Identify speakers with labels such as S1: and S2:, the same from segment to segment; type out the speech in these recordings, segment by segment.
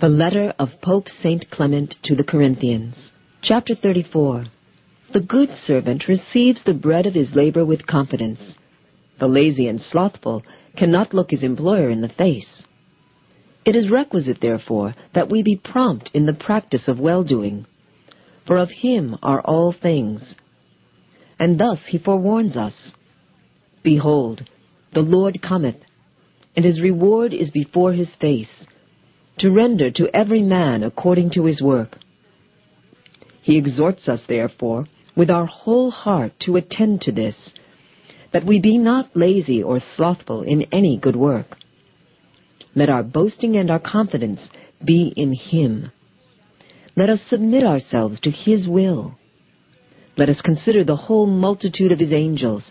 S1: The letter of Pope St. Clement to the Corinthians. Chapter 34. The good servant receives the bread of his labor with confidence. The lazy and slothful cannot look his employer in the face. It is requisite, therefore, that we be prompt in the practice of well-doing. For of him are all things. And thus he forewarns us. Behold, the Lord cometh, and his reward is before his face to render to every man according to his work. He exhorts us, therefore, with our whole heart to attend to this, that we be not lazy or slothful in any good work. Let our boasting and our confidence be in Him. Let us submit ourselves to His will. Let us consider the whole multitude of His angels,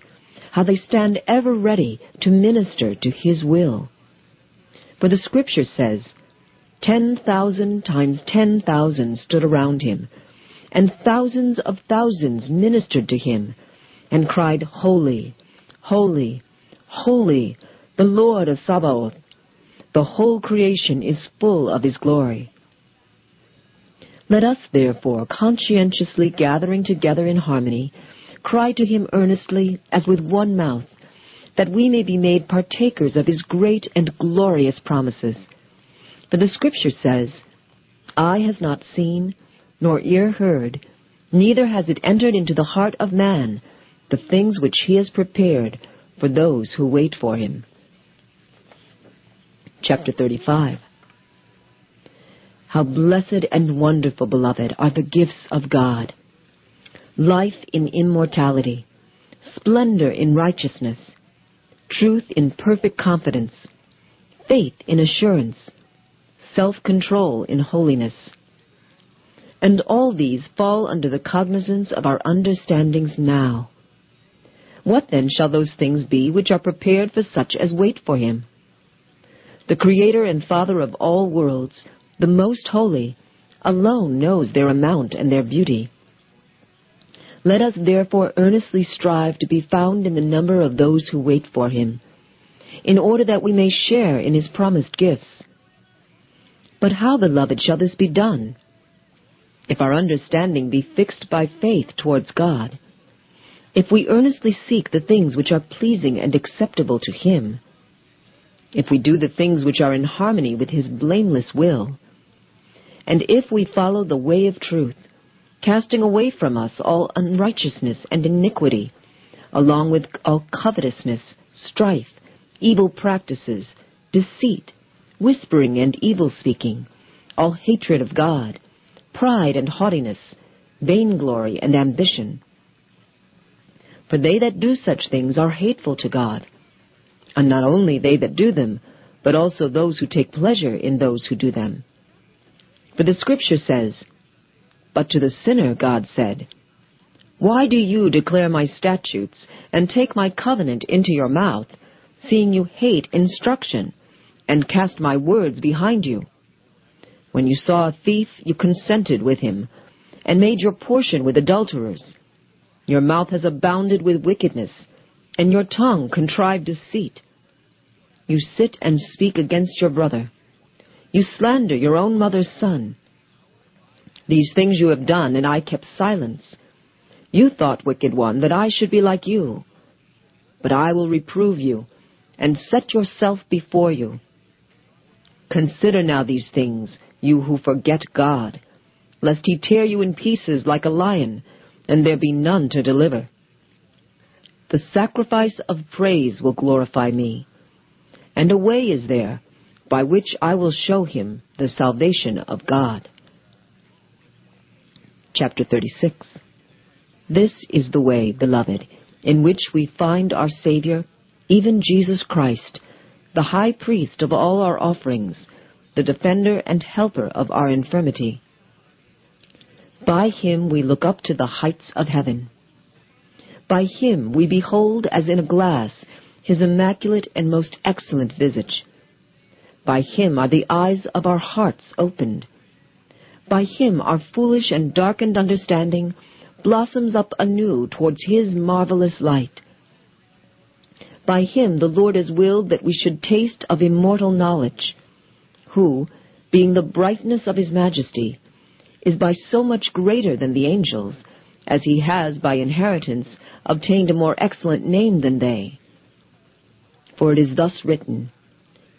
S1: how they stand ever ready to minister to His will. For the Scripture says, Ten thousand times ten thousand stood around him, and thousands of thousands ministered to him, and cried, Holy, holy, holy, the Lord of Sabaoth. The whole creation is full of his glory. Let us, therefore, conscientiously gathering together in harmony, cry to him earnestly as with one mouth, that we may be made partakers of his great and glorious promises. For the Scripture says, Eye has not seen, nor ear heard, neither has it entered into the heart of man the things which he has prepared for those who wait for him. Chapter 35 How blessed and wonderful, beloved, are the gifts of God! Life in immortality, splendor in righteousness, truth in perfect confidence, faith in assurance, self-control in holiness. And all these fall under the cognizance of our understandings now. What then shall those things be which are prepared for such as wait for him? The Creator and Father of all worlds, the Most Holy, alone knows their amount and their beauty. Let us therefore earnestly strive to be found in the number of those who wait for him, in order that we may share in his promised gifts. But how, beloved, shall this be done? If our understanding be fixed by faith towards God, if we earnestly seek the things which are pleasing and acceptable to Him, if we do the things which are in harmony with His blameless will, and if we follow the way of truth, casting away from us all unrighteousness and iniquity, along with all covetousness, strife, evil practices, deceit, whispering and evil speaking, all hatred of God, pride and haughtiness, vainglory and ambition. For they that do such things are hateful to God, and not only they that do them, but also those who take pleasure in those who do them. For the Scripture says, But to the sinner God said, Why do you declare my statutes, and take my covenant into your mouth, seeing you hate instruction? And cast my words behind you. When you saw a thief, you consented with him, and made your portion with adulterers. Your mouth has abounded with wickedness, and your tongue contrived deceit. You sit and speak against your brother. You slander your own mother's son. These things you have done, and I kept silence. You thought, wicked one, that I should be like you. But I will reprove you, and set yourself before you. Consider now these things, you who forget God, lest he tear you in pieces like a lion, and there be none to deliver. The sacrifice of praise will glorify me, and a way is there by which I will show him the salvation of God. Chapter 36 This is the way, beloved, in which we find our Savior, even Jesus Christ, the high priest of all our offerings, the defender and helper of our infirmity. By him we look up to the heights of heaven. By him we behold as in a glass his immaculate and most excellent visage. By him are the eyes of our hearts opened. By him our foolish and darkened understanding blossoms up anew towards his marvelous light. By him the Lord has willed that we should taste of immortal knowledge, who, being the brightness of his majesty, is by so much greater than the angels, as he has by inheritance obtained a more excellent name than they. For it is thus written,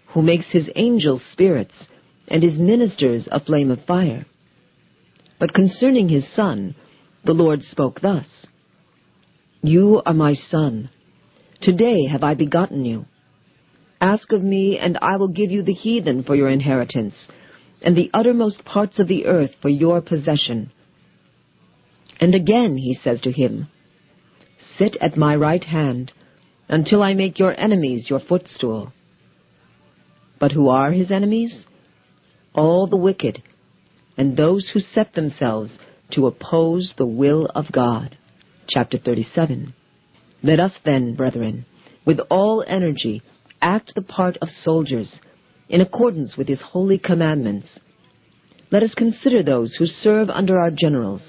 S1: Who makes his angels spirits, and his ministers a flame of fire. But concerning his Son, the Lord spoke thus, You are my Son. Today have I begotten you. Ask of me, and I will give you the heathen for your inheritance, and the uttermost parts of the earth for your possession. And again he says to him, Sit at my right hand, until I make your enemies your footstool. But who are his enemies? All the wicked, and those who set themselves to oppose the will of God. Chapter 37. Let us then, brethren, with all energy, act the part of soldiers, in accordance with his holy commandments. Let us consider those who serve under our generals,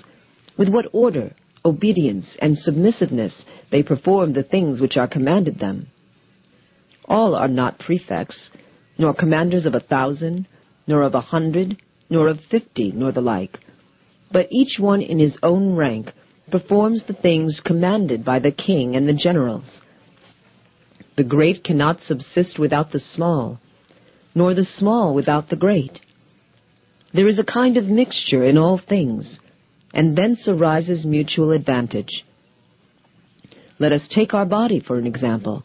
S1: with what order, obedience, and submissiveness they perform the things which are commanded them. All are not prefects, nor commanders of a thousand, nor of a hundred, nor of fifty, nor the like, but each one in his own rank performs the things commanded by the king and the generals. The great cannot subsist without the small, nor the small without the great. There is a kind of mixture in all things, and thence arises mutual advantage. Let us take our body for an example.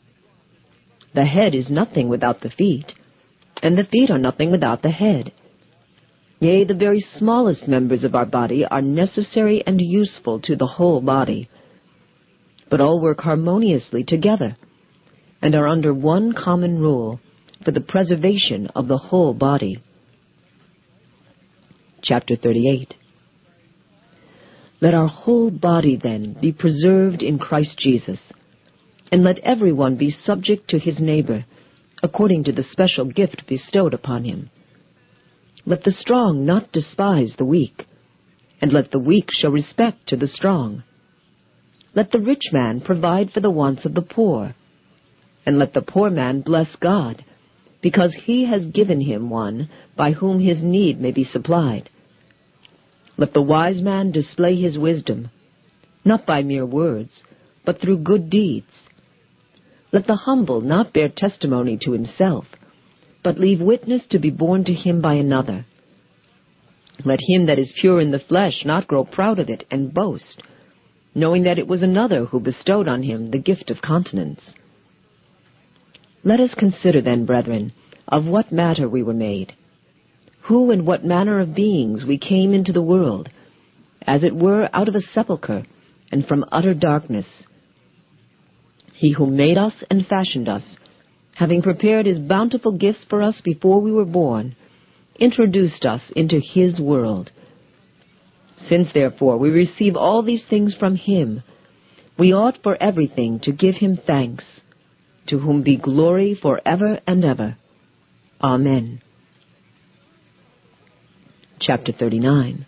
S1: The head is nothing without the feet, and the feet are nothing without the head. Yea, the very smallest members of our body are necessary and useful to the whole body. But all work harmoniously together and are under one common rule for the preservation of the whole body. Chapter 38 Let our whole body then be preserved in Christ Jesus, and let everyone be subject to his neighbor, according to the special gift bestowed upon him. Let the strong not despise the weak, and let the weak show respect to the strong. Let the rich man provide for the wants of the poor, and let the poor man bless God, because he has given him one by whom his need may be supplied. Let the wise man display his wisdom, not by mere words, but through good deeds. Let the humble not bear testimony to himself, but leave witness to be borne to him by another. Let him that is pure in the flesh not grow proud of it and boast, knowing that it was another who bestowed on him the gift of continence. Let us consider then, brethren, of what matter we were made, who and what manner of beings we came into the world, as it were out of a sepulchre, and from utter darkness. He who made us and fashioned us, having prepared his bountiful gifts for us before we were born, introduced us into his world. Since, therefore, we receive all these things from him, we ought for everything to give him thanks to whom be glory for ever and ever. Amen. Chapter 39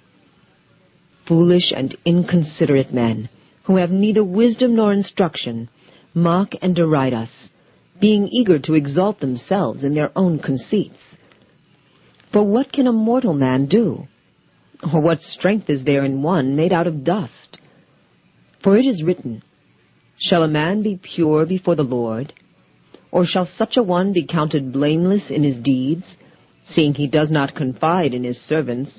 S1: Foolish and inconsiderate men, who have neither wisdom nor instruction, mock and deride us, being eager to exalt themselves in their own conceits. For what can a mortal man do? Or what strength is there in one made out of dust? For it is written, Shall a man be pure before the Lord? Or shall such a one be counted blameless in his deeds, seeing he does not confide in his servants,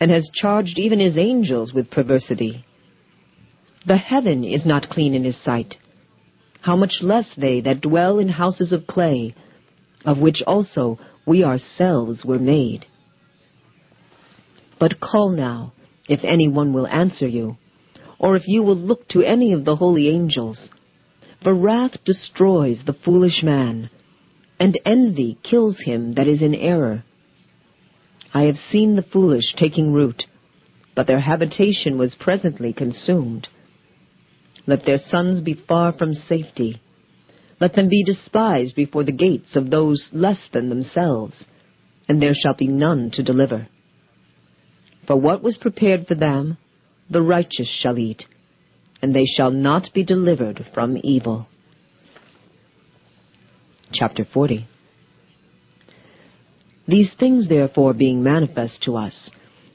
S1: and has charged even his angels with perversity? The heaven is not clean in his sight. How much less they that dwell in houses of clay, of which also we ourselves were made. But call now, if any one will answer you, or if you will look to any of the holy angels, for wrath destroys the foolish man, and envy kills him that is in error. I have seen the foolish taking root, but their habitation was presently consumed. Let their sons be far from safety. Let them be despised before the gates of those less than themselves, and there shall be none to deliver. For what was prepared for them, the righteous shall eat and they shall not be delivered from evil. Chapter 40 These things, therefore, being manifest to us,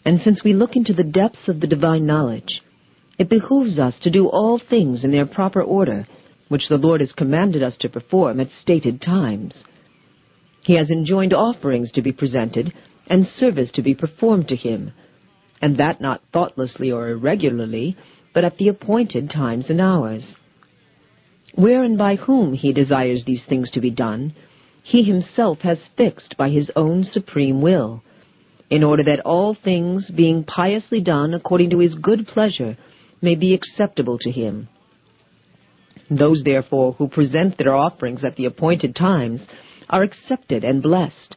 S1: and since we look into the depths of the divine knowledge, it behooves us to do all things in their proper order, which the Lord has commanded us to perform at stated times. He has enjoined offerings to be presented, and service to be performed to him, and that not thoughtlessly or irregularly, but at the appointed times and hours. Where and by whom he desires these things to be done, he himself has fixed by his own supreme will, in order that all things, being piously done according to his good pleasure, may be acceptable to him. Those, therefore, who present their offerings at the appointed times are accepted and blessed.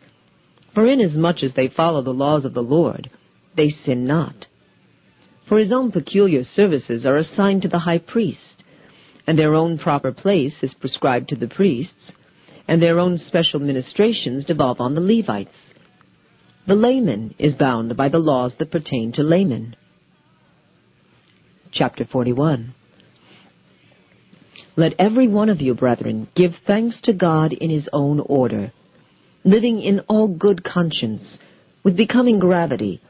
S1: For inasmuch as they follow the laws of the Lord, they sin not. For his own peculiar services are assigned to the high priest, and their own proper place is prescribed to the priests, and their own special ministrations devolve on the Levites. The layman is bound by the laws that pertain to laymen. Chapter 41 Let every one of you, brethren, give thanks to God in his own order, living in all good conscience, with becoming gravity,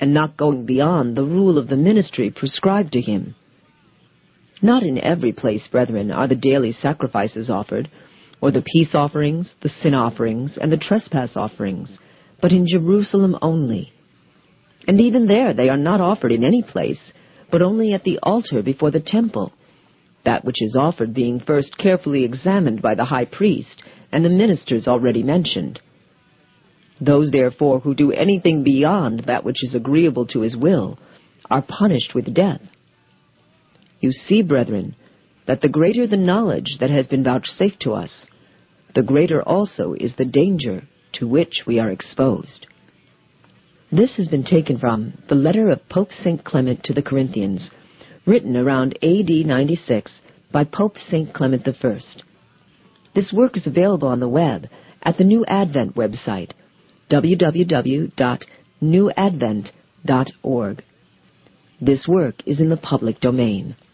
S1: and not going beyond the rule of the ministry prescribed to him. Not in every place, brethren, are the daily sacrifices offered, or the peace offerings, the sin offerings, and the trespass offerings, but in Jerusalem only. And even there they are not offered in any place, but only at the altar before the temple, that which is offered being first carefully examined by the high priest and the ministers already mentioned. Those, therefore, who do anything beyond that which is agreeable to his will are punished with death. You see, brethren, that the greater the knowledge that has been vouchsafed to us, the greater also is the danger to which we are exposed. This has been taken from the letter of Pope St. Clement to the Corinthians, written around AD 96 by Pope St. Clement I. This work is available on the web at the New Advent website, www.newadvent.org. This work is in the public domain.